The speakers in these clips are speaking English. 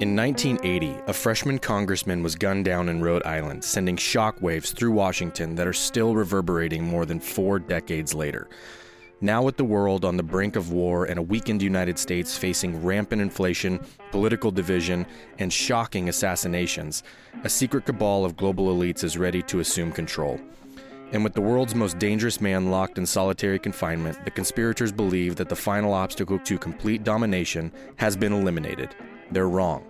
In 1980, a freshman congressman was gunned down in Rhode Island, sending shockwaves through Washington that are still reverberating more than four decades later. Now, with the world on the brink of war and a weakened United States facing rampant inflation, political division, and shocking assassinations, a secret cabal of global elites is ready to assume control. And with the world's most dangerous man locked in solitary confinement, the conspirators believe that the final obstacle to complete domination has been eliminated. They're wrong.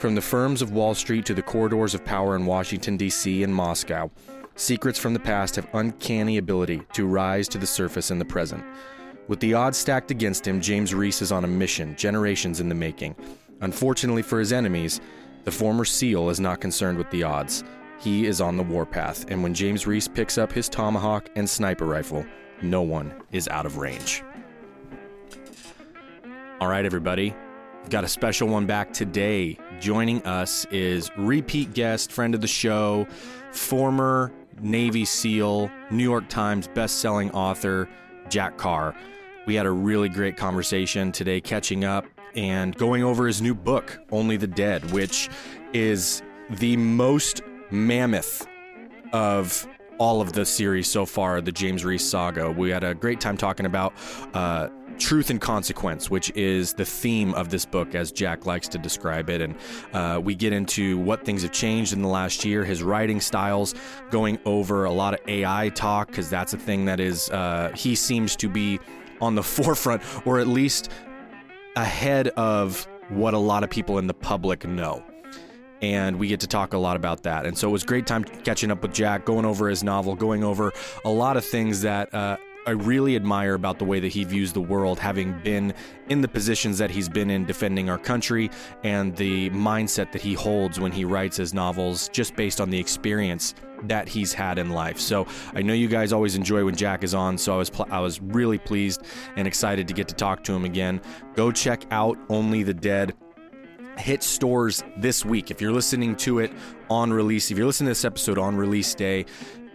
From the firms of Wall Street to the corridors of power in Washington, D.C. and Moscow, secrets from the past have uncanny ability to rise to the surface in the present. With the odds stacked against him, James Reese is on a mission, generations in the making. Unfortunately for his enemies, the former SEAL is not concerned with the odds. He is on the warpath, and when James Reese picks up his tomahawk and sniper rifle, no one is out of range. All right, everybody, got a special one back today. Joining us is repeat guest, friend of the show, former Navy SEAL, New York Times best-selling author, Jack Carr. We had a really great conversation today, catching up and going over his new book, Only the Dead, which is the most mammoth of all of the series so far, the James Reese saga. We had a great time talking about uh, truth and consequence, which is the theme of this book, as Jack likes to describe it. And uh, we get into what things have changed in the last year, his writing styles, going over a lot of AI talk, because that's a thing that is, uh, he seems to be on the forefront, or at least ahead of what a lot of people in the public know and we get to talk a lot about that. And so it was great time catching up with Jack, going over his novel, going over a lot of things that uh, I really admire about the way that he views the world, having been in the positions that he's been in defending our country and the mindset that he holds when he writes his novels, just based on the experience that he's had in life. So I know you guys always enjoy when Jack is on, so I was pl- I was really pleased and excited to get to talk to him again. Go check out Only the Dead hit stores this week. If you're listening to it on release, if you're listening to this episode on release day,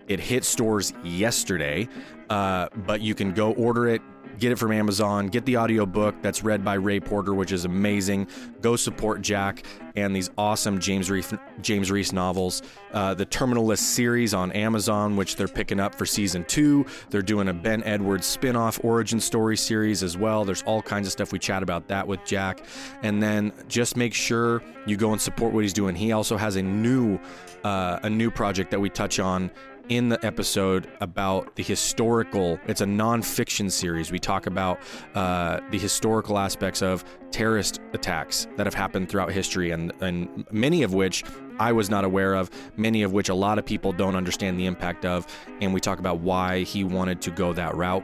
it hit stores yesterday, uh, but you can go order it get it from Amazon, get the audiobook that's read by Ray Porter, which is amazing. Go support Jack and these awesome James Reese, James Reese novels. Uh, the Terminal List series on Amazon, which they're picking up for season two. They're doing a Ben Edwards spin off origin story series as well. There's all kinds of stuff. We chat about that with Jack. And then just make sure you go and support what he's doing. He also has a new, uh, a new project that we touch on in the episode about the historical. It's a nonfiction series. We talk about uh, the historical aspects of terrorist attacks that have happened throughout history, and and many of which I was not aware of. Many of which a lot of people don't understand the impact of. And we talk about why he wanted to go that route.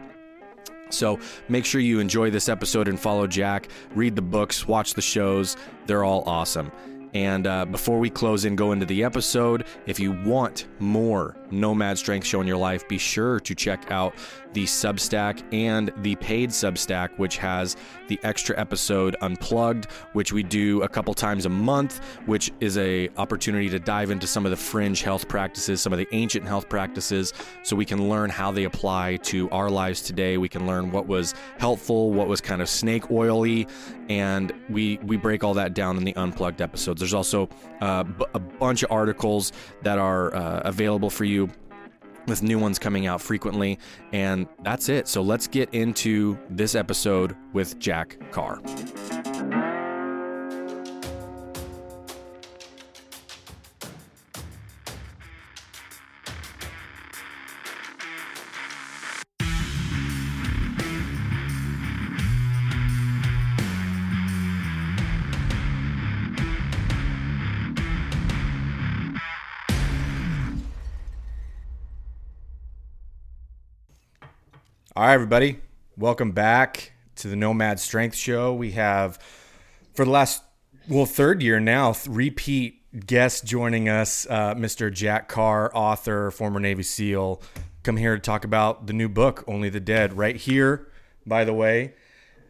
So make sure you enjoy this episode and follow Jack. Read the books, watch the shows. They're all awesome. And uh, before we close and go into the episode, if you want more Nomad Strength Show in your life, be sure to check out the Substack and the paid Substack, which has the extra episode Unplugged, which we do a couple times a month, which is a opportunity to dive into some of the fringe health practices, some of the ancient health practices, so we can learn how they apply to our lives today. We can learn what was helpful, what was kind of snake oily, and we we break all that down in the Unplugged episodes. There's also uh, b- a bunch of articles that are uh, available for you with new ones coming out frequently. And that's it. So let's get into this episode with Jack Carr. All right, everybody. Welcome back to the Nomad Strength Show. We have, for the last, well, third year now, repeat guest joining us, uh, Mr. Jack Carr, author, former Navy SEAL. Come here to talk about the new book, Only the Dead, right here, by the way.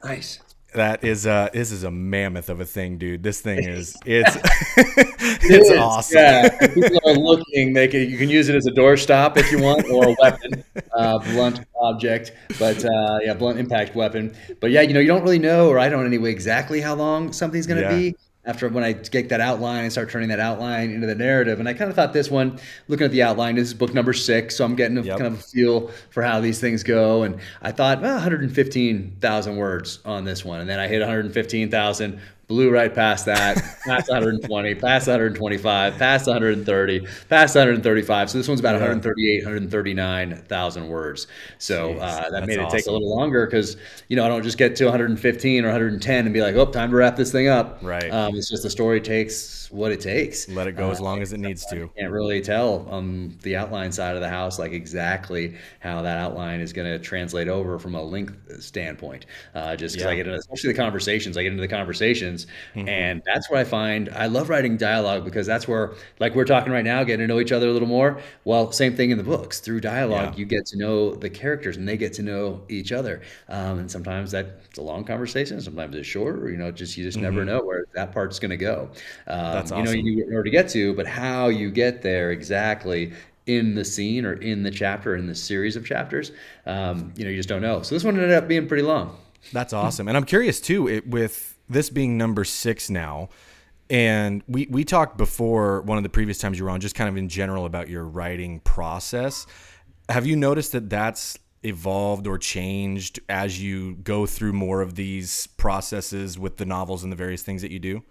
Nice. That is uh this is a mammoth of a thing, dude. This thing is it's it's It is, awesome. Yeah, people are looking. They can you can use it as a doorstop if you want, or a weapon, uh, blunt object. But uh, yeah, blunt impact weapon. But yeah, you know, you don't really know, or I don't anyway, exactly how long something's going to Yeah. be. After when I get that outline and start turning that outline into the narrative, and I kind of thought this one, looking at the outline, this is book number six, so I'm getting a Yep. kind of a feel for how these things go. And I thought, well, 115,000 words on this one, and then I hit 115,000 blew right past that, past 120, past 125, past 130, past 135. So this one's about 138, 139,000 words. So Jeez, uh, that made it take a little longer because you know I don't just get to 115 or 110 and be like, oh, time to wrap this thing up. Right. Um, it's just the story takes what it takes. Let it go as long as it needs to. Can't really tell on the outline side of the house like exactly how that outline is going to translate over from a length standpoint. Uh, just because I get into, especially the conversations, I get into the conversations, Mm-hmm. and that's where I find I love writing dialogue because that's where, like we're talking right now, getting to know each other a little more. Well, same thing in the books. Through dialogue, Yeah. you get to know the characters, and they get to know each other. Um, and sometimes that's a long conversation, sometimes it's short. Or, you know, just you just never know where that part's going to go. Um, Mm-hmm. That's you know, awesome. you know where to get to, but how you get there exactly in the scene or in the chapter in the series of chapters, um, you know, you just don't know. So this one ended up being pretty long. That's awesome. And I'm curious too, it, with this being number six now, and we, we talked before one of the previous times you were on, just kind of in general about your writing process. Have you noticed that that's evolved or changed as you go through more of these processes with the novels and the various things that you do?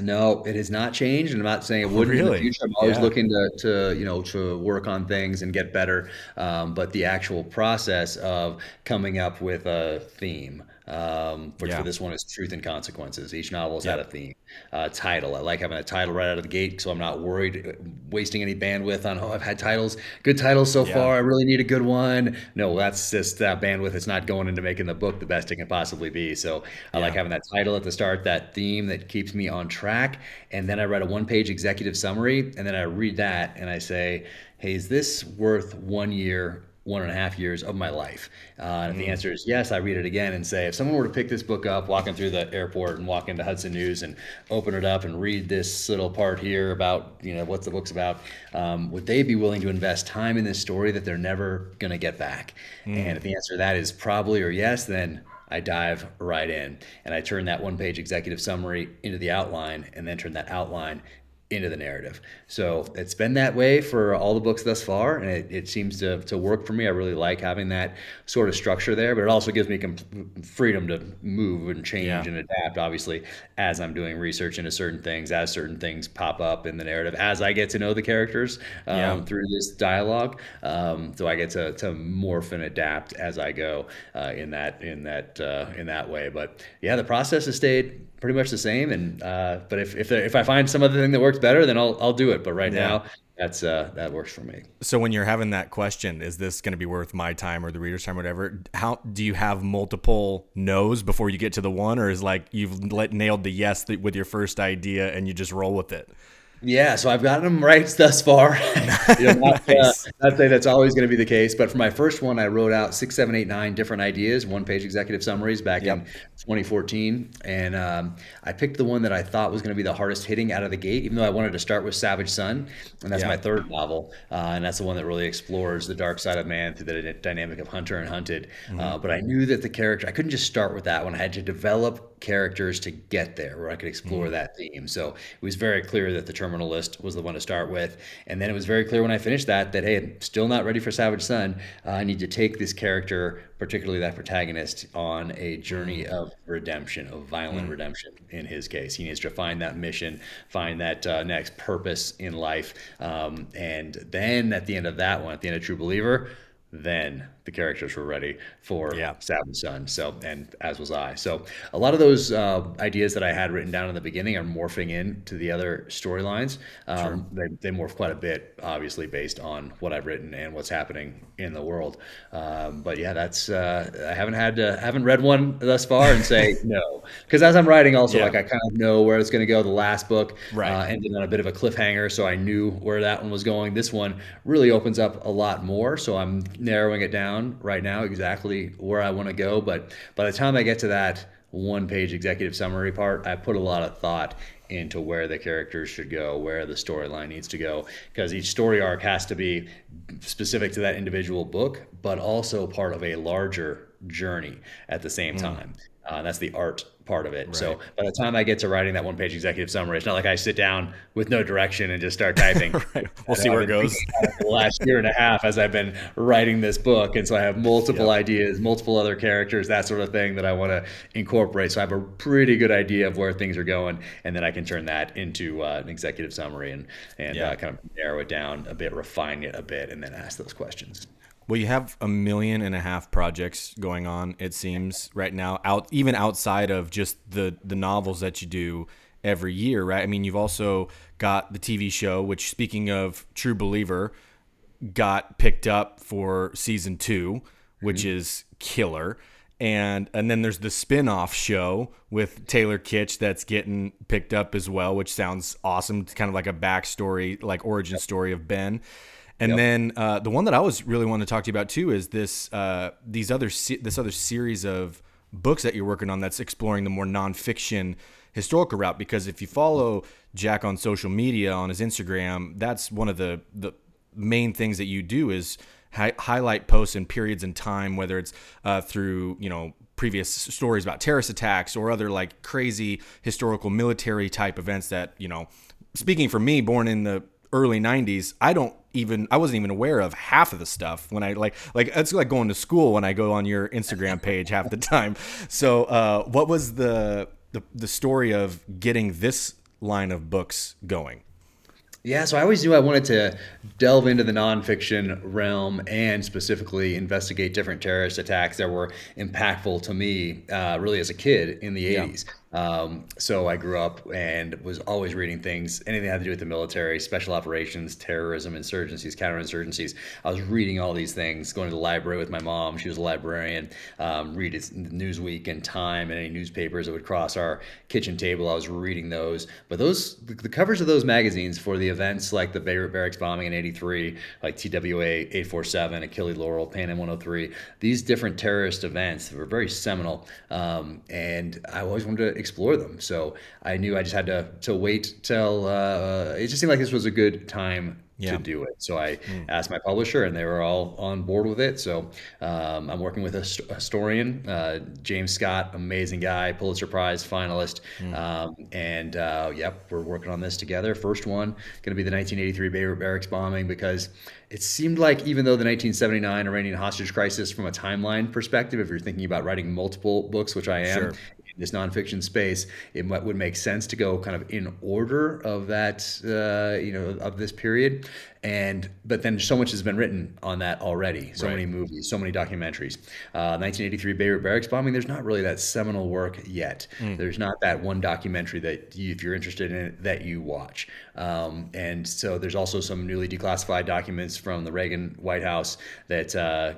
No, it has not changed, and I'm not saying it wouldn't in really? the future. I'm always Yeah. looking to, to, you know, to work on things and get better. Um, but the actual process of coming up with a theme, um, which Yeah. for this one is truth and consequences. Each novel's had a theme. Uh, title. I like having a title right out of the gate, so I'm not worried uh, wasting any bandwidth on. Oh, I've had titles, good titles so Yeah. far. I really need a good one. No, that's just that bandwidth. It's not going into making the book the best it can possibly be. So I like having that title at the start, that theme that keeps me on track. And then I write a one page executive summary, and then I read that and I say, hey, is this worth one year? One and a half years of my life. Uh, and if the answer is yes, I read it again and say, if someone were to pick this book up, walking through the airport and walk into Hudson News and open it up and read this little part here about, you know, what the book's about, um, would they be willing to invest time in this story that they're never going to get back? And if the answer to that is probably or yes, then I dive right in and I turn that one page executive summary into the outline and then turn that outline into the narrative. So it's been that way for all the books thus far, and it, it seems to, to work for me. I really like having that sort of structure there, but it also gives me com- freedom to move and change Yeah. and adapt, obviously, as I'm doing research into certain things, as certain things pop up in the narrative, as I get to know the characters um, Yeah. through this dialogue. Um, so I get to, to morph and adapt as I go uh, in that in that uh, in that way. But yeah, the process has stayed pretty much the same. And uh, but if if, there, if I find some other thing that works better, then I'll I'll do it. But right Yeah. now, that's uh, that works for me. So when you're having that question, is this going to be worth my time or the reader's time, or whatever? How do you have multiple no's before you get to the one, or is like you've let, nailed the yes with your first idea and you just roll with it? Yeah, so I've gotten them right thus far. you know, not, uh, nice. uh, not say that's always going to be the case, but for my first one, I wrote out six, seven, eight, nine different ideas, one page executive summaries back yep. in 2014. And um, I picked the one that I thought was going to be the hardest hitting out of the gate, even though I wanted to start with Savage Son. And that's my third novel. Uh, and that's the one that really explores the dark side of man through the dynamic of hunter and hunted. Mm-hmm. Uh, but I knew that the character, I couldn't just start with that one. I had to develop characters to get there where I could explore mm-hmm. that theme. So it was very clear that the terminal list was the one to start with. And then it was very clear when I finished that that, hey, I'm still not ready for Savage Son. Uh, I need to take this character, particularly that protagonist, on a journey mm-hmm. of redemption, of violent mm-hmm. redemption in his case. He needs to find that mission, find that uh, next purpose in life. Um, and then at the end of that one, at the end of True Believer, then the characters were ready for yeah. Savage Son. So, and as was I. So, a lot of those uh, ideas that I had written down in the beginning are morphing into the other storylines. Um, sure. they, they morph quite a bit, obviously, based on what I've written and what's happening in the world. Um, but yeah, that's uh, I haven't had to, haven't read one thus far and say no, because as I'm writing, also yeah. like I kind of know where it's going to go. The last book right. uh, ended on a bit of a cliffhanger, so I knew where that one was going. This one really opens up a lot more, so I'm narrowing it down right now exactly where I want to go. But by the time I get to that one page executive summary part, I put a lot of thought into where the characters should go, where the storyline needs to go, because each story arc has to be specific to that individual book, but also part of a larger journey at the same mm. time. Uh, that's the art part of it. Right. So by the time I get to writing that one page executive summary, it's not like I sit down with no direction and just start typing. right. We'll see where it goes. the last year and a half as I've been writing this book. And so I have multiple yep. ideas, multiple other characters, that sort of thing that I want to incorporate. So I have a pretty good idea of where things are going. And then I can turn that into uh, an executive summary and, and yeah. uh, kind of narrow it down a bit, refine it a bit, and then ask those questions. Well, you have a million and a half projects going on. It seems right now, out even outside of just the the novels that you do every year, right? I mean, you've also got the TV show, which, speaking of True Believer, got picked up for season two, which mm-hmm. is killer. And and then there's the spin-off show with Taylor Kitsch that's getting picked up as well, which sounds awesome. It's kind of like a backstory, like origin story of Ben. And yep. then uh, the one that I was really wanting to talk to you about too is this uh, these other se- this other series of books that you're working on that's exploring the more nonfiction historical route. Because if you follow Jack on social media on his Instagram, that's one of the the main things that you do is hi- highlight posts and periods in time, whether it's uh, through you know previous stories about terrorist attacks or other like crazy historical military type events that you know. Speaking for me, born in the early 90s i don't even i wasn't even aware of half of the stuff when i like like it's like going to school when i go on your instagram page half the time so uh, what was the, the the story of getting this line of books going yeah, so I always knew I wanted to delve into the nonfiction realm and specifically investigate different terrorist attacks that were impactful to me, uh, really as a kid in the yeah. 80s. Um, so I grew up and was always reading things, anything that had to do with the military, special operations, terrorism, insurgencies, counterinsurgencies. I was reading all these things, going to the library with my mom. She was a librarian. Um, read Newsweek and Time and any newspapers that would cross our kitchen table. I was reading those. But those, the covers of those magazines for the events like the Beirut Barracks bombing in '83, like TWA 847, Achille Lauro, Pan Am 103, these different terrorist events were very seminal. Um, and I always wanted to explore them. So I knew I just had to to wait till uh, it just seemed like this was a good time yeah. to do it. So I mm. asked my publisher, and they were all on board with it. So um, I'm working with a, historian, uh, James Scott, amazing guy, Pulitzer Prize finalist, mm. um, and uh, yep, we're working on this together. First one going to be the 1983 Beirut Barracks bombing because it seemed like even though the 1979 Iranian hostage crisis, from a timeline perspective, if you're thinking about writing multiple books, which I am, sure this nonfiction space, it might, would make sense to go kind of in order of that, uh, you know, of this period. And but then so much has been written on that already. So Right. many movies, so many documentaries. Uh, 1983 Beirut barracks bombing. There's not really that seminal work yet. There's not that one documentary that you, if you're interested in it, that you watch. Um, and so there's also some newly declassified documents from the Reagan White House that uh,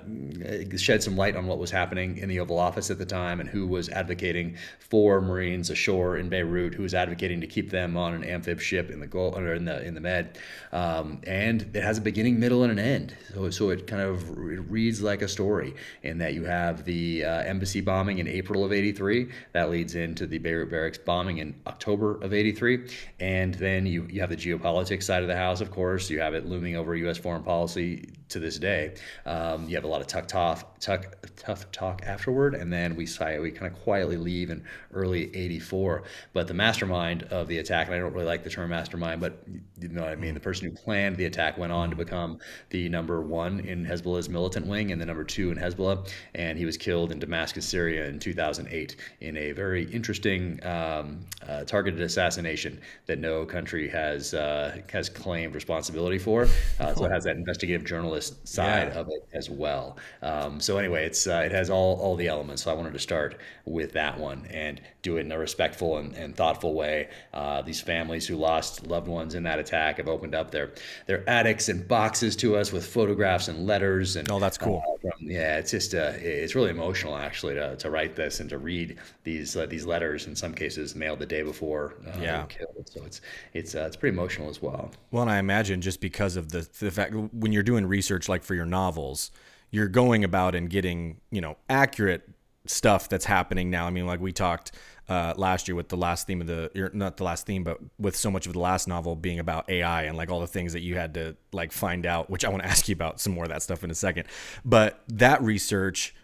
shed some light on what was happening in the Oval Office at the time and who was advocating for Marines ashore in Beirut, who was advocating to keep them on an amphib ship in the Gulf or in the in the Med. Um, and it has a beginning, middle, and an end. So so it kind of re- reads like a story in that you have the uh, embassy bombing in April of '83 that leads into the Beirut barracks bombing in October of '83, and then you you have the geopolitics side of the house, of course. You have it looming over U.S. foreign policy to this day. Um, you have a lot of tough tough, tough talk afterward, and then we we kind of quietly leave in early '84. But the mastermind of the attack, and I don't really like the term mastermind, but you know what I mean. The person who planned the attack went on to become the number one in Hezbollah's militant wing and the number two in Hezbollah, and he was killed in Damascus, Syria, in 2008 in a very interesting um, uh, targeted assassination that no country has uh, has claimed responsibility for. Uh, so it has that investigative journalist side Yeah. of it as well. Um, so anyway, it's uh, it has all all the elements. So I wanted to start with that one and do it in a respectful and, and thoughtful way. Uh, these families who lost loved ones in that attack have opened up their their attics and boxes to us with photographs and letters and Oh, that's cool. uh, from- yeah, it's just uh, it's really emotional actually to, to write this and to read these uh, these letters in some cases mailed the day before uh, Yeah. killed. So it's it's uh, it's pretty emotional as well. Well, and I imagine just because of the the fact when you're doing research like for your novels, you're going about and getting you know accurate stuff that's happening now. I mean, like we talked uh, last year with the last theme of the or not the last theme, but with so much of the last novel being about AI and like all the things that you had to like find out, which I want to ask you about some more of that stuff in a second. But that research,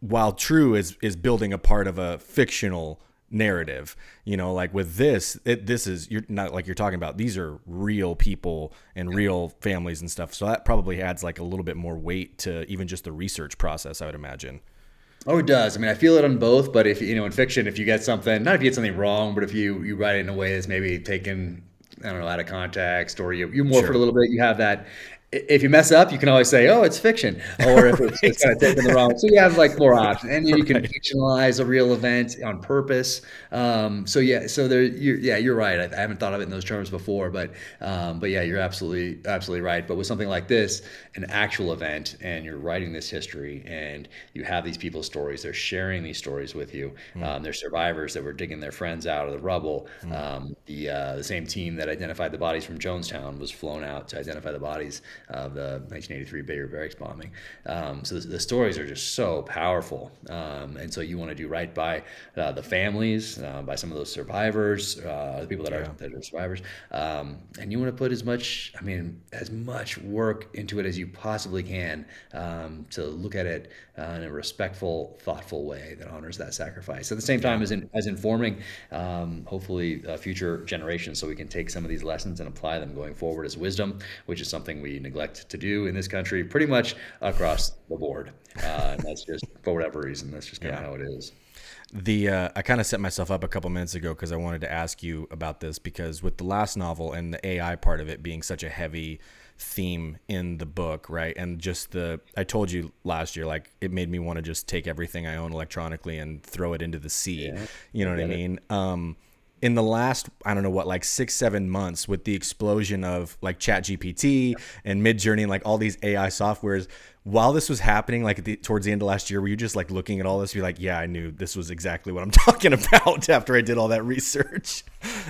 while true, is is building a part of a fictional narrative you know like with this it, this is you're not like you're talking about these are real people and real families and stuff so that probably adds like a little bit more weight to even just the research process i would imagine Oh, it does. I mean, I feel it on both. But if you know, in fiction, if you get something, not if you get something wrong, but if you you write it in a way that's maybe taken, I don't know, out of context, or you you morph it a little bit, you have that. If you mess up, you can always say, "Oh, it's fiction," or if it's, it's kind of taken the wrong. So you have like more options, and you can fictionalize a real event on purpose. Um, so yeah, so there, you're, yeah, you're right. I, I haven't thought of it in those terms before, but um, but yeah, you're absolutely absolutely right. But with something like this, an actual event, and you're writing this history, and you have these people's stories, they're sharing these stories with you. Um, they're survivors that were digging their friends out of the rubble. Um, the uh, the same team that identified the bodies from Jonestown was flown out to identify the bodies of the 1983 Beirut barracks bombing. Um, so the, the stories are just so powerful, um, and so you want to do right by uh, the families, uh, by some of those survivors, uh, the people that are that are survivors, um, and you want to put as much, I mean, as much work into it as you possibly can um, to look at it uh, in a respectful, thoughtful way that honors that sacrifice. At the same time, as in, as informing, um, hopefully, uh, future generations, so we can take some of these lessons and apply them going forward as wisdom, which is something we neglect to do in this country, pretty much across the board. Uh, and that's just for whatever reason. That's just kind of how it is. the uh, I kind of set myself up a couple minutes ago because I wanted to ask you about this because with the last novel and the AI part of it being such a heavy theme in the book, right? And just the I told you last year, like it made me want to just take everything I own electronically and throw it into the sea. You know what I mean? Um, in the last I don't know what like six seven months with the explosion of like Chat GPT and Midjourney and like all these AI softwares. While this was happening, like at the, towards the end of last year, were you just like looking at all this? You're like, yeah, I knew this was exactly what I'm talking about after I did all that research.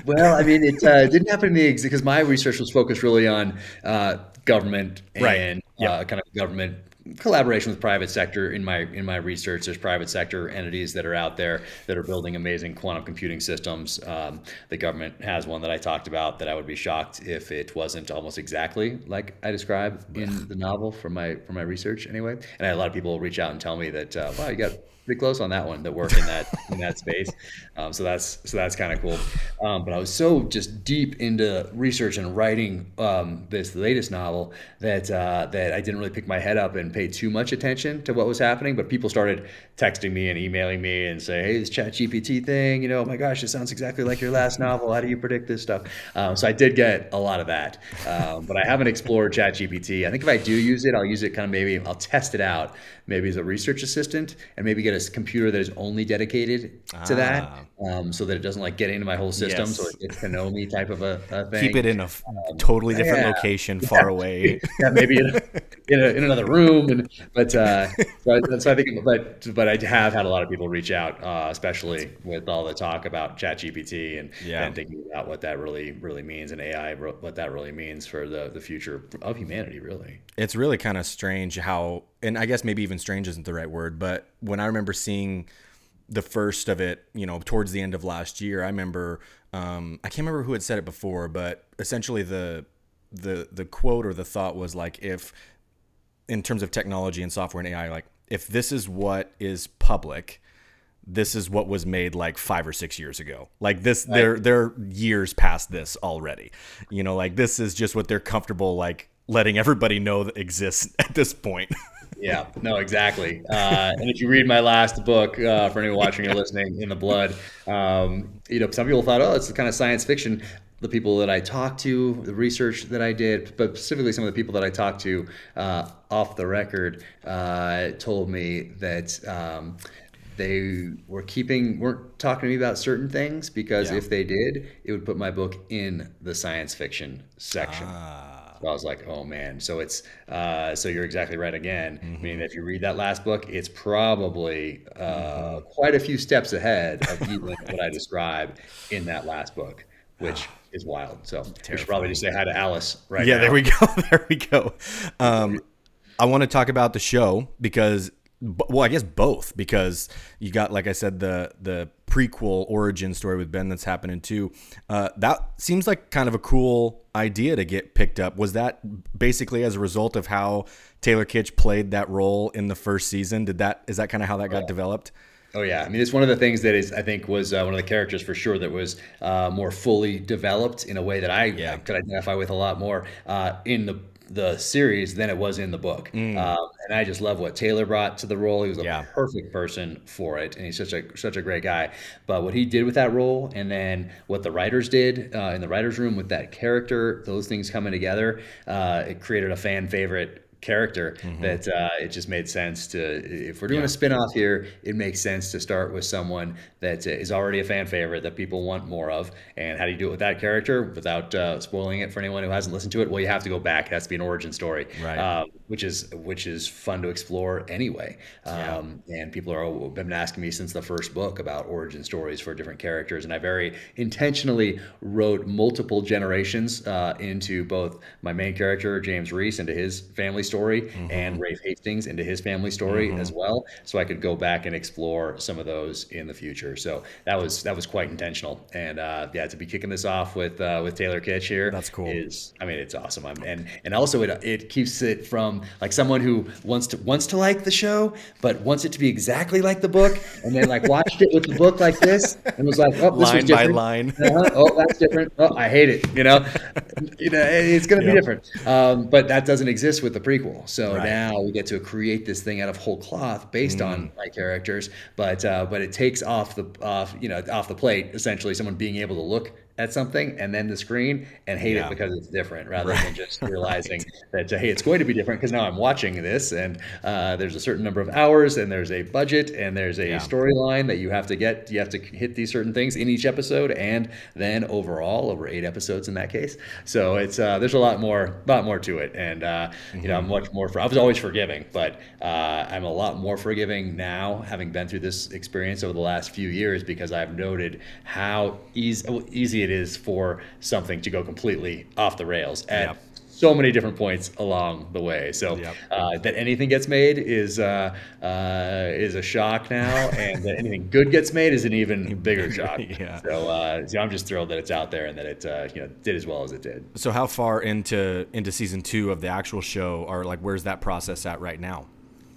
Well, I mean, it uh, didn't happen in the ex because my research was focused really on uh, government Right. and uh, kind of government collaboration with private sector. In my in my research, there's private sector entities that are out there that are building amazing quantum computing systems. Um, the government has one that I talked about that I would be shocked if it wasn't almost exactly like I describe in the novel from my from my research anyway. And I a lot of people reach out and tell me that uh, wow, you got pretty close on that one that work in that in that space. Um, so that's so that's kind of cool. Um, but I was so just deep into research and writing um, this latest novel that uh, that I didn't really pick my head up and pay too much attention to what was happening, but people started texting me and emailing me and say, "Hey, this Chat GPT thing, you know, oh my gosh, it sounds exactly like your last novel. How do you predict this stuff?" Um, so I did get a lot of that, um, but I haven't explored Chat GPT. I think if I do use it, I'll use it kind of maybe I'll test it out, maybe as a research assistant, and maybe get a computer that is only dedicated to that, Ah. Um, so that it doesn't like get into my whole system, Yes. so it gets to know me type of a, a thing. Keep it in a f- totally different yeah. location, far away. yeah, maybe in, a, in, a, in another room. And but uh, so, I, so I think, but but I have had a lot of people reach out, uh, especially with all the talk about ChatGPT and Yeah. and thinking about what that really really means and AI, what that really means for the the future of humanity, really. it's really kind of strange how and i guess maybe even strange isn't the right word but when i remember seeing the first of it you know towards the end of last year i remember um, i can't remember who had said it before but essentially the the the quote or the thought was like if in terms of technology and software and ai like if this is what is public this is what was made like five or six years ago. Like this, they're they're years past this already. You know, like this is just what they're comfortable like letting everybody know that exists at this point. Yeah, no, exactly. Uh, and if you read my last book, uh, for anyone watching or listening, In the Blood, um, you know, some people thought, oh, it's kind of science fiction. The people that I talked to, the research that I did, but specifically some of the people that I talked to uh, off the record, uh, told me that um, they were keeping weren't talking to me about certain things because Yeah. if they did, it would put my book in the science fiction section. Ah. I was like, oh man. So it's uh, so you're exactly right again. I mean, if you read that last book, it's probably uh, quite a few steps ahead of even what I describe in that last book, which is wild. So we should probably just say hi to Alice right yeah, now. there we go. There we go. Um, I want to talk about the show because, well, I guess both because you got, like I said, the the prequel origin story with Ben that's happening too. Uh, that seems like kind of a cool idea to get picked up. Was that basically as a result of how Taylor Kitsch played that role in the first season? Did that is that kind of how that got developed? Oh yeah, I mean it's one of the things that is I think was uh, one of the characters for sure that was uh, more fully developed in a way that I, I could identify with a lot more uh, in the the series than it was in the book. Um, and I just love what Taylor brought to the role. He was a Mm. Yeah. perfect person for it, and he's such a such a great guy. But what he did with that role, and then what the writers did uh, in the writers' room with that character, those things coming together, uh, it created a fan favorite character Mm-hmm. that uh, it just made sense to if we're doing a spin-off here it makes sense to start with someone that is already a fan favorite that people want more of. And how do you do it with that character without uh, spoiling it for anyone who hasn't listened to it? Well you have to go back. It has to be an origin story. Right. um, which is which is fun to explore anyway. Um, and people are have been asking me since the first book about origin stories for different characters and I very intentionally wrote multiple generations uh, into both my main character James Reese into his family story and Rafe Hastings into his family story as well so I could go back and explore some of those in the future. So that was that was quite intentional. And uh, yeah to be kicking this off with uh, with Taylor Kitsch here That's cool. is I mean it's awesome. I'm, and and also it it keeps it from like someone who wants to wants to like the show but wants it to be exactly like the book and then like watched it with the book like this and was like oh this Line was by different. line. Uh-huh. Oh, that's different. Oh, I hate it. You know, you know, it's going to Yep. be different. Um, but that doesn't exist with the prequel. So Right. now we get to create this thing out of whole cloth based on Mm. my characters. But uh, but it takes off the off you know off the plate essentially someone being able to look at something and then the screen and hate Yeah. it because it's different rather than just realizing that uh, hey it's going to be different because now I'm watching this and uh, there's a certain number of hours and there's a budget and there's a Yeah. storyline that you have to get you have to hit these certain things in each episode and then overall over eight episodes in that case so it's uh, there's a lot more a lot more to it and uh, you know I'm much more for I was always forgiving but uh, I'm a lot more forgiving now having been through this experience over the last few years because I've noted how easy easy it is for something to go completely off the rails at Yep. so many different points along the way. So Yep. uh, that anything gets made is uh, uh, is a shock now, and that anything good gets made is an even bigger shock. Yeah. So, uh, so I'm just thrilled that it's out there and that it uh, you know did as well as it did. So how far into into season two of the actual show, or like where's that process at right now?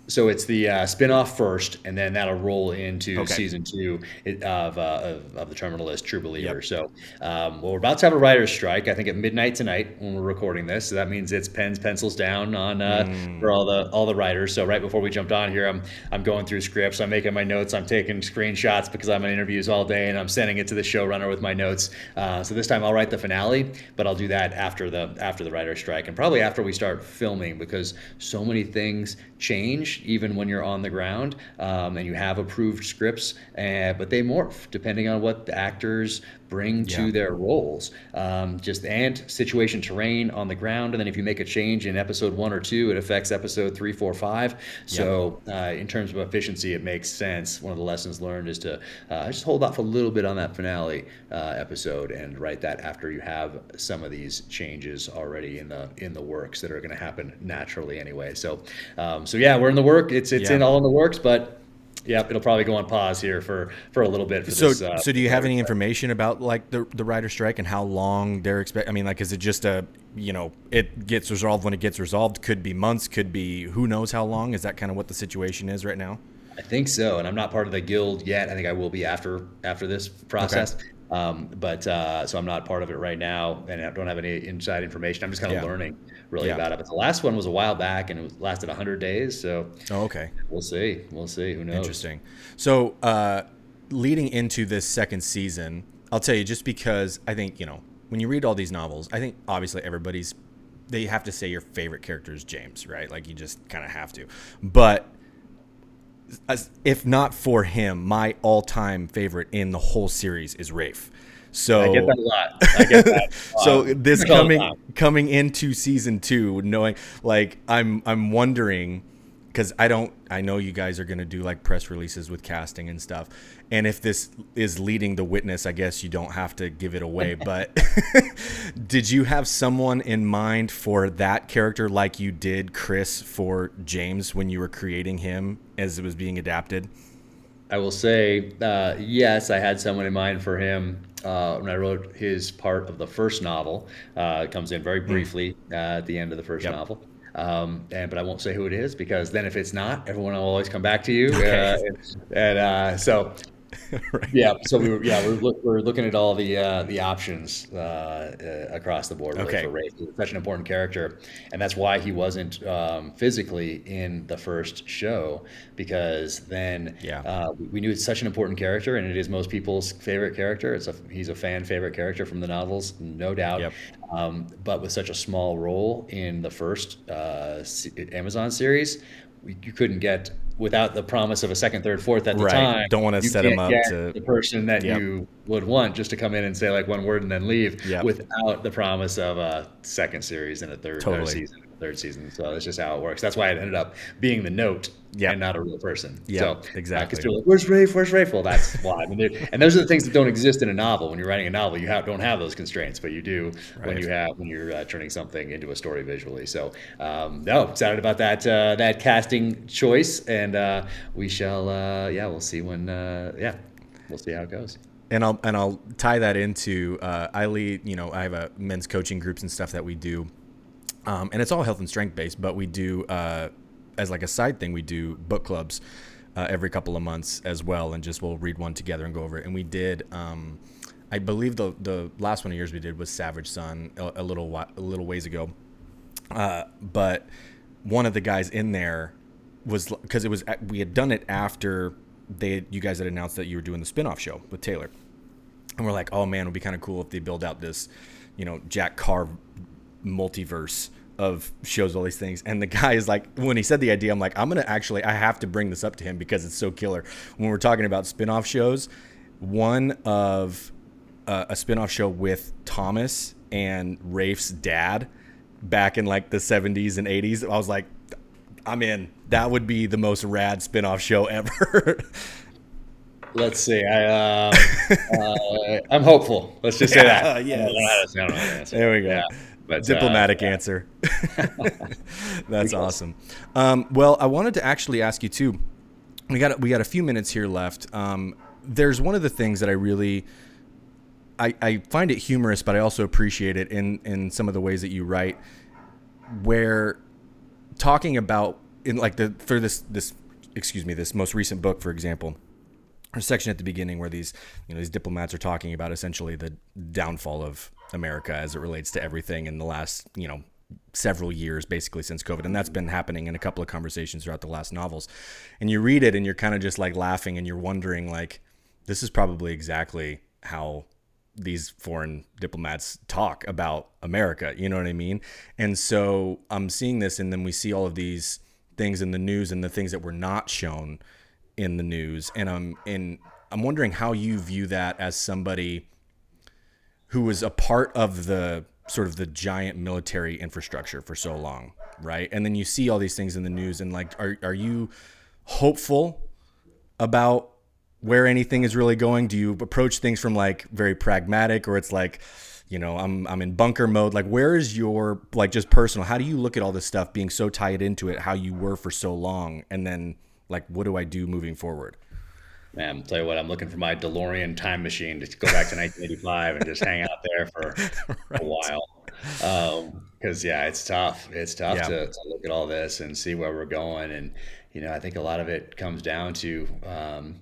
So it's the uh, spinoff first, and then that'll roll into Okay. season two of, uh, of of the Terminal List True Believer. Yep. So, um, well, we're about to have a writer's strike. I think at midnight tonight when we're recording this. So that means it's pens, pencils down on uh, Mm. for all the all the writers. So right before we jumped on here, I'm I'm going through scripts. I'm making my notes. I'm taking screenshots because I'm in interviews all day, and I'm sending it to the showrunner with my notes. Uh, so this time I'll write the finale, but I'll do that after the after the writer's strike, and probably after we start filming because so many things change even when you're on the ground um, and you have approved scripts, uh, but they morph depending on what the actors bring to Yeah. their roles. Um, just and situation terrain on the ground, and then if you make a change in episode one or two, it affects episode three, four, five. So uh, in terms of efficiency, it makes sense. One of the lessons learned is to uh, just hold off a little bit on that finale uh, episode and write that after you have some of these changes already in the in the works that are going to happen naturally anyway. So um, so yeah, we're in the work. It's it's Yeah. in all in the works, but. Yeah, it'll probably go on pause here for, for a little bit. For So, this, uh, so do you have any information about like the the writer strike and how long they're expect? I mean, like, is it just a you know it gets resolved when it gets resolved? Could be months, could be who knows how long. Is that kind of what the situation is right now? I think so, and I'm not part of the guild yet. I think I will be after after this process. Um, but uh, so I'm not part of it right now, and I don't have any inside information. I'm just kind of Yeah. learning really Yeah. about it. But the last one was a while back, and it lasted 100 days. So Oh, okay. we'll see. We'll see. Who knows? Interesting. So, uh, leading into this second season, I'll tell you just because I think, you know, when you read all these novels, I think obviously everybody's, they have to say your favorite character is James, right? Like you just kind of have to. But if not for him, my all time favorite in the whole series is Rafe. So I get that a lot. I get that. so this coming coming into season two, knowing like I'm I'm wondering because I don't I know you guys are gonna do like press releases with casting and stuff, and if this is leading the witness, I guess you don't have to give it away. But did you have someone in mind for that character like you did Chris for James when you were creating him as it was being adapted? I will say, uh, yes, I had someone in mind for him uh, when I wrote his part of the first novel. Uh, it comes in very briefly uh, at the end of the first Yep. novel. Um, and but I won't say who it is because then if it's not, everyone will always come back to you. Okay. Uh, and and uh, so right. yeah, so we were yeah we're, look, we're looking at all the uh, the options uh, uh, across the board really Okay. for Rafe. He's such an important character, and that's why he wasn't um, physically in the first show because then Yeah. uh, we- we knew it's such an important character, and it is most people's favorite character. It's a he's a fan favorite character from the novels, no doubt. Yep. Um, but with such a small role in the first uh, Amazon series, we, you couldn't get without the promise of a second, third, fourth at the Right. time. Don't wanna set set 'em can't up to- the person that Yep. you would want just to come in and say like one word and then leave Yep. without the promise of a second series and a third, Totally. third season. Third season, so that's just how it works. That's why it ended up being the note Yep. and not a real person. Yeah, so, exactly. Because people are like, "Where's Rafe? Where's Rafe?" Well, that's why. I mean, and those are the things that don't exist in a novel. When you're writing a novel, you have, don't have those constraints, but you do when you have when you're uh, turning something into a story visually. So, um, no, excited about that uh, that casting choice, and uh, we shall. Uh, yeah, we'll see when. Uh, yeah, we'll see how it goes. and I'll and I'll tie that into uh, I lead you know I have a men's coaching groups and stuff that we do, um, and it's all health and strength based, but we do uh, as like a side thing we do book clubs uh, every couple of months as well, and just we'll read one together and go over it. And we did. Um, I believe the the last one of yours we did was Savage Son a, a little a little ways ago, uh, but one of the guys in there was because it was we had done it after they you guys had announced that you were doing the spin-off show with Taylor. And we're like, oh man, it would be kind of cool if they build out this, you know, Jack Carr multiverse of shows all these things. And the guy is like, when he said the idea, I'm like, I'm gonna actually, I have to bring this up to him because it's so killer. When we're talking about spin-off shows, one of uh, a spin-off show with Thomas and Rafe's dad back in like the 70s and 80s, I was like, I'm in. That would be the most rad spin-off show ever. Let's see. I, um, uh, I'm hopeful. Let's just say Yeah, that. yes. I don't know how to- I don't know how to answer. There we go. Yeah, but, uh, Diplomatic answer. That's awesome. Um, well, I wanted to actually ask you too. We got we got a few minutes here left. Um, there's one of the things that I really I, I find it humorous, but I also appreciate it in in some of the ways that you write, where talking about in like the for this this excuse me this most recent book, for example, section at the beginning where these you know these diplomats are talking about essentially the downfall of America as it relates to everything in the last you know several years basically since covid and that's been happening in a couple of conversations throughout the last novels and you read it and you're kind of just like laughing and you're wondering like this is probably exactly how these foreign diplomats talk about America. You know what I mean? And so I'm seeing this, and then we see all of these things in the news and the things that were not shown in the news. And I'm and I'm wondering how you view that as somebody who was a part of the sort of the giant military infrastructure for so long, right? And then you see all these things in the news, and like, are are you hopeful about where anything is really going? Do you approach things from like very pragmatic or it's like, you know, I'm I'm in bunker mode. Like where is your like just personal? How do you look at all this stuff being so tied into it, how you were for so long and then like what do I do moving forward? Man, I'll tell you what, I'm looking for my DeLorean time machine to go back to 1985 and just hang out there for right. a while. Because um, yeah, it's tough. It's tough yeah. to, to, look at all this and see where we're going. And you know, I think a lot of it comes down to um,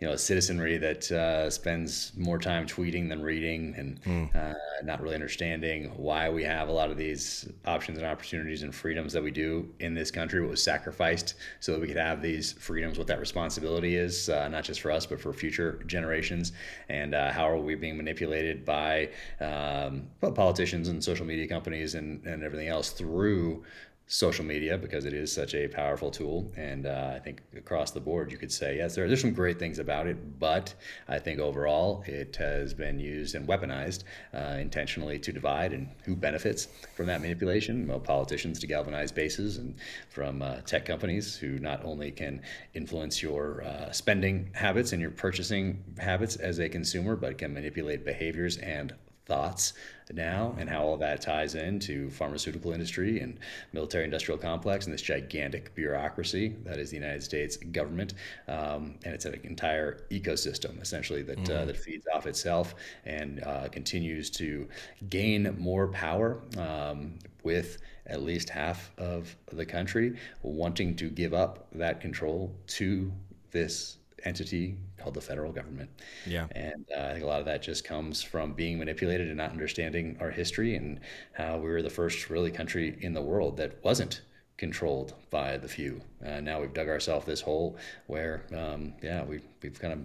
you know a citizenry that uh, spends more time tweeting than reading and mm. uh, not really understanding why we have a lot of these options and opportunities and freedoms that we do in this country what was sacrificed so that we could have these freedoms what that responsibility is uh, not just for us but for future generations and uh, how are we being manipulated by um, politicians and social media companies and, and everything else through social media because it is such a powerful tool. And uh, I think across the board, you could say, yes, there, there's some great things about it, but I think overall it has been used and weaponized uh, intentionally to divide. And who benefits from that manipulation? Well, politicians to galvanize bases, and from uh, tech companies who not only can influence your uh, spending habits and your purchasing habits as a consumer, but can manipulate behaviors and thoughts now and how all that ties into pharmaceutical industry and military industrial complex and this gigantic bureaucracy that is the United States government um, and it's an entire ecosystem essentially that mm. uh, that feeds off itself and uh, continues to gain more power um, with at least half of the country wanting to give up that control to this entity called the federal government. Yeah. And uh, I think a lot of that just comes from being manipulated and not understanding our history and how we were the first really country in the world that wasn't controlled by the few. Uh, now we've dug ourselves this hole where, um, yeah, we've, we've kind of,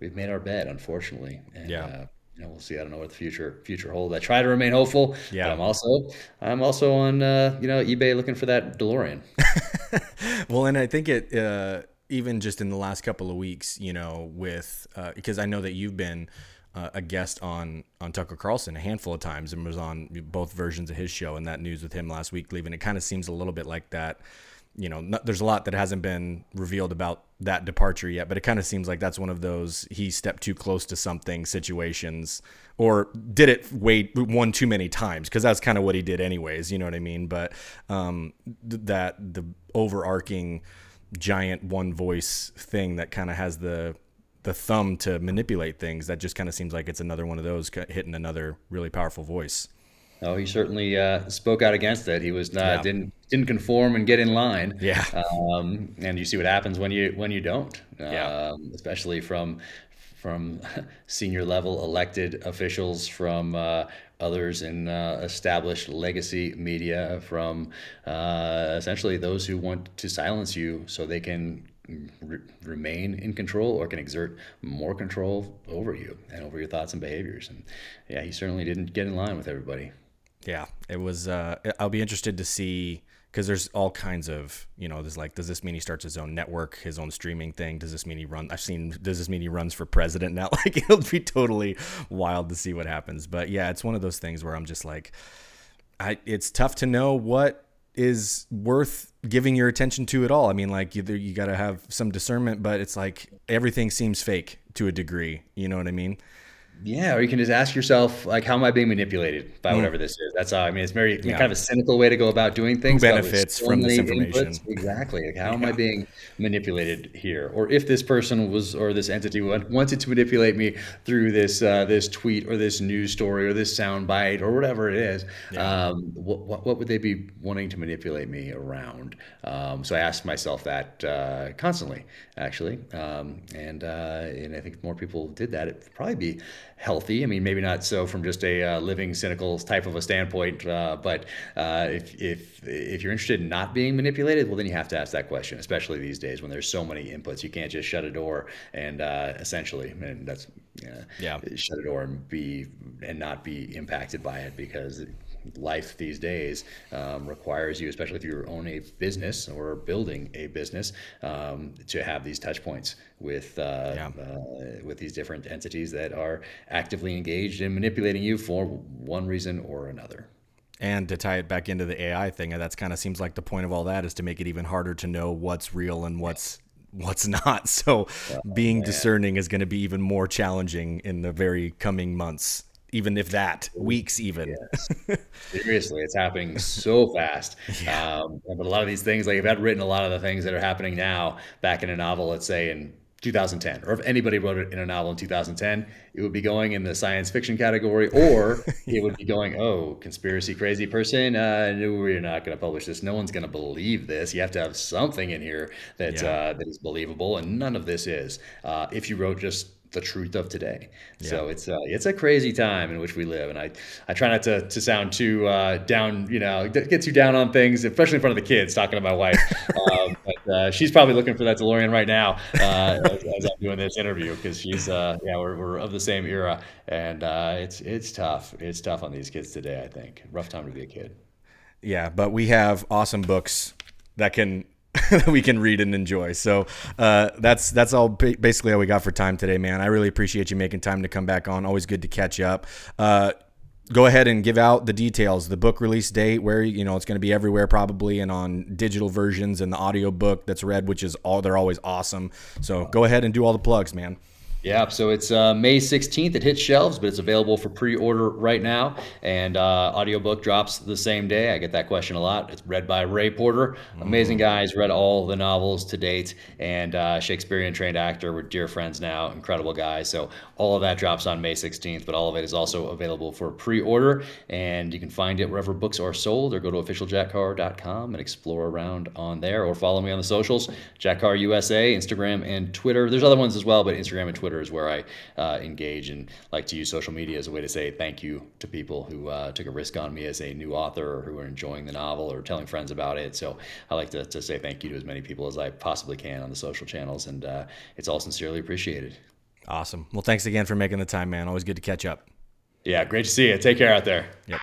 we've made our bed, unfortunately. And, yeah. Uh, you know, we'll see. I don't know what the future future holds. I try to remain hopeful. Yeah. I'm also I'm also on uh, you know eBay looking for that DeLorean. well, and I think it uh, even just in the last couple of weeks, you know, with uh, because I know that you've been uh, a guest on on Tucker Carlson a handful of times and was on both versions of his show and that news with him last week leaving. It kind of seems a little bit like that. You know, not, there's a lot that hasn't been revealed about that departure yet, but it kind of seems like that's one of those he stepped too close to something situations or did it way one too many times because that's kind of what he did anyways. You know what I mean? But um, th- that the overarching giant one voice thing that kind of has the the thumb to manipulate things. That just kind of seems like it's another one of those hitting another really powerful voice. Oh, he certainly uh, spoke out against it. He was not yeah. didn't didn't conform and get in line. Yeah. Um, and you see what happens when you when you don't. Yeah. Um, especially from from senior level elected officials, from uh, others in uh, established legacy media, from uh, essentially those who want to silence you so they can re- remain in control or can exert more control over you and over your thoughts and behaviors. And yeah, he certainly didn't get in line with everybody. Yeah, it was. Uh, I'll be interested to see because there's all kinds of you know there's like does this mean he starts his own network his own streaming thing? Does this mean he run i've seen does this mean he runs for president now? Like it'll be totally wild to see what happens. But yeah it's one of those things where i'm just like i it's tough to know what is worth giving your attention to at all. I mean like either you got to have some discernment but it's like everything seems fake to a degree. You know what i mean Yeah, or you can just ask yourself, like, how am I being manipulated by Mm. whatever this is? That's how I mean, it's very Yeah. kind of a cynical way to go about doing things. with benefits so from this information? inputs- Exactly. Like, how am I being manipulated here? Or if this person was, or this entity wanted to manipulate me through this uh, this tweet or this news story or this sound bite or whatever it is, um, what, what, what would they be wanting to manipulate me around? Um, so I asked myself that uh, constantly, actually, um, and uh, and I think more people did that, it'd probably be healthy. I mean, maybe not so from just a uh, living cynical type of a standpoint, uh, but uh, if if if you're interested in not being manipulated, well, then you have to ask that question, especially these days when there's so many inputs. You can't just shut a door and uh, essentially, and that's yeah, Yeah. shut a door and be and not be impacted by it because life these days um, requires you, especially if you own a business or building a business, um, to have these touch points with uh, Yeah. uh, with these different entities that are actively engaged in manipulating you for one reason or another. And to tie it back into the AI thing, that's kind of seems like the point of all that is to make it even harder to know what's real and what's what's not. So being discerning is going to be even more challenging in the very coming months, even if that weeks even. Seriously, it's happening so fast. Um, but a lot of these things, like if I'd written a lot of the things that are happening now back in a novel, let's say in 2010, or if anybody wrote it in a novel in 2010, it would be going in the science fiction category, or it would be going, oh, conspiracy crazy person, uh, no, we're not going to publish this. No one's going to believe this. You have to have something in here that Yeah. uh, that is believable, and none of this is. Uh, if you wrote just the truth of today. So it's uh, it's a crazy time in which we live, and I I try not to, to sound too uh, down, you know, get too down on things, especially in front of the kids. Talking to my wife, um, but uh, she's probably looking for that DeLorean right now uh, as, as I'm doing this interview because she's uh, yeah we're, we're of the same era, and uh, it's it's tough. It's tough on these kids today. I think rough time to be a kid. Yeah, but we have awesome books that can that we can read and enjoy. So uh, that's that's all basically all we got for time today, man. I really appreciate you making time to come back on. Always good to catch up. Uh, go ahead and give out the details, the book release date, where you know it's going to be everywhere probably, and on digital versions and the audio book that's read, which is all they're always awesome. So go ahead and do all the plugs, man. Yeah, so it's uh, May 16th. It hits shelves, but it's available for pre-order right now. And uh, audiobook drops the same day. I get that question a lot. It's read by Ray Porter. Amazing guy. He's read all the novels to date. And uh, Shakespearean trained actor. We're dear friends now. Incredible guy. So all of that drops on May 16th, but all of it is also available for pre-order. And you can find it wherever books are sold or go to officialjackcarr.com and explore around on there or follow me on the socials, Jack Carr USA, Instagram and Twitter. There's other ones as well, but Instagram and Twitter is where I uh, engage and like to use social media as a way to say thank you to people who uh, took a risk on me as a new author or who are enjoying the novel or telling friends about it. So I like to, to say thank you to as many people as I possibly can on the social channels, and uh, it's all sincerely appreciated. Awesome. Well, thanks again for making the time, man. Always good to catch up. Yeah, great to see you. Take care out there. Yep.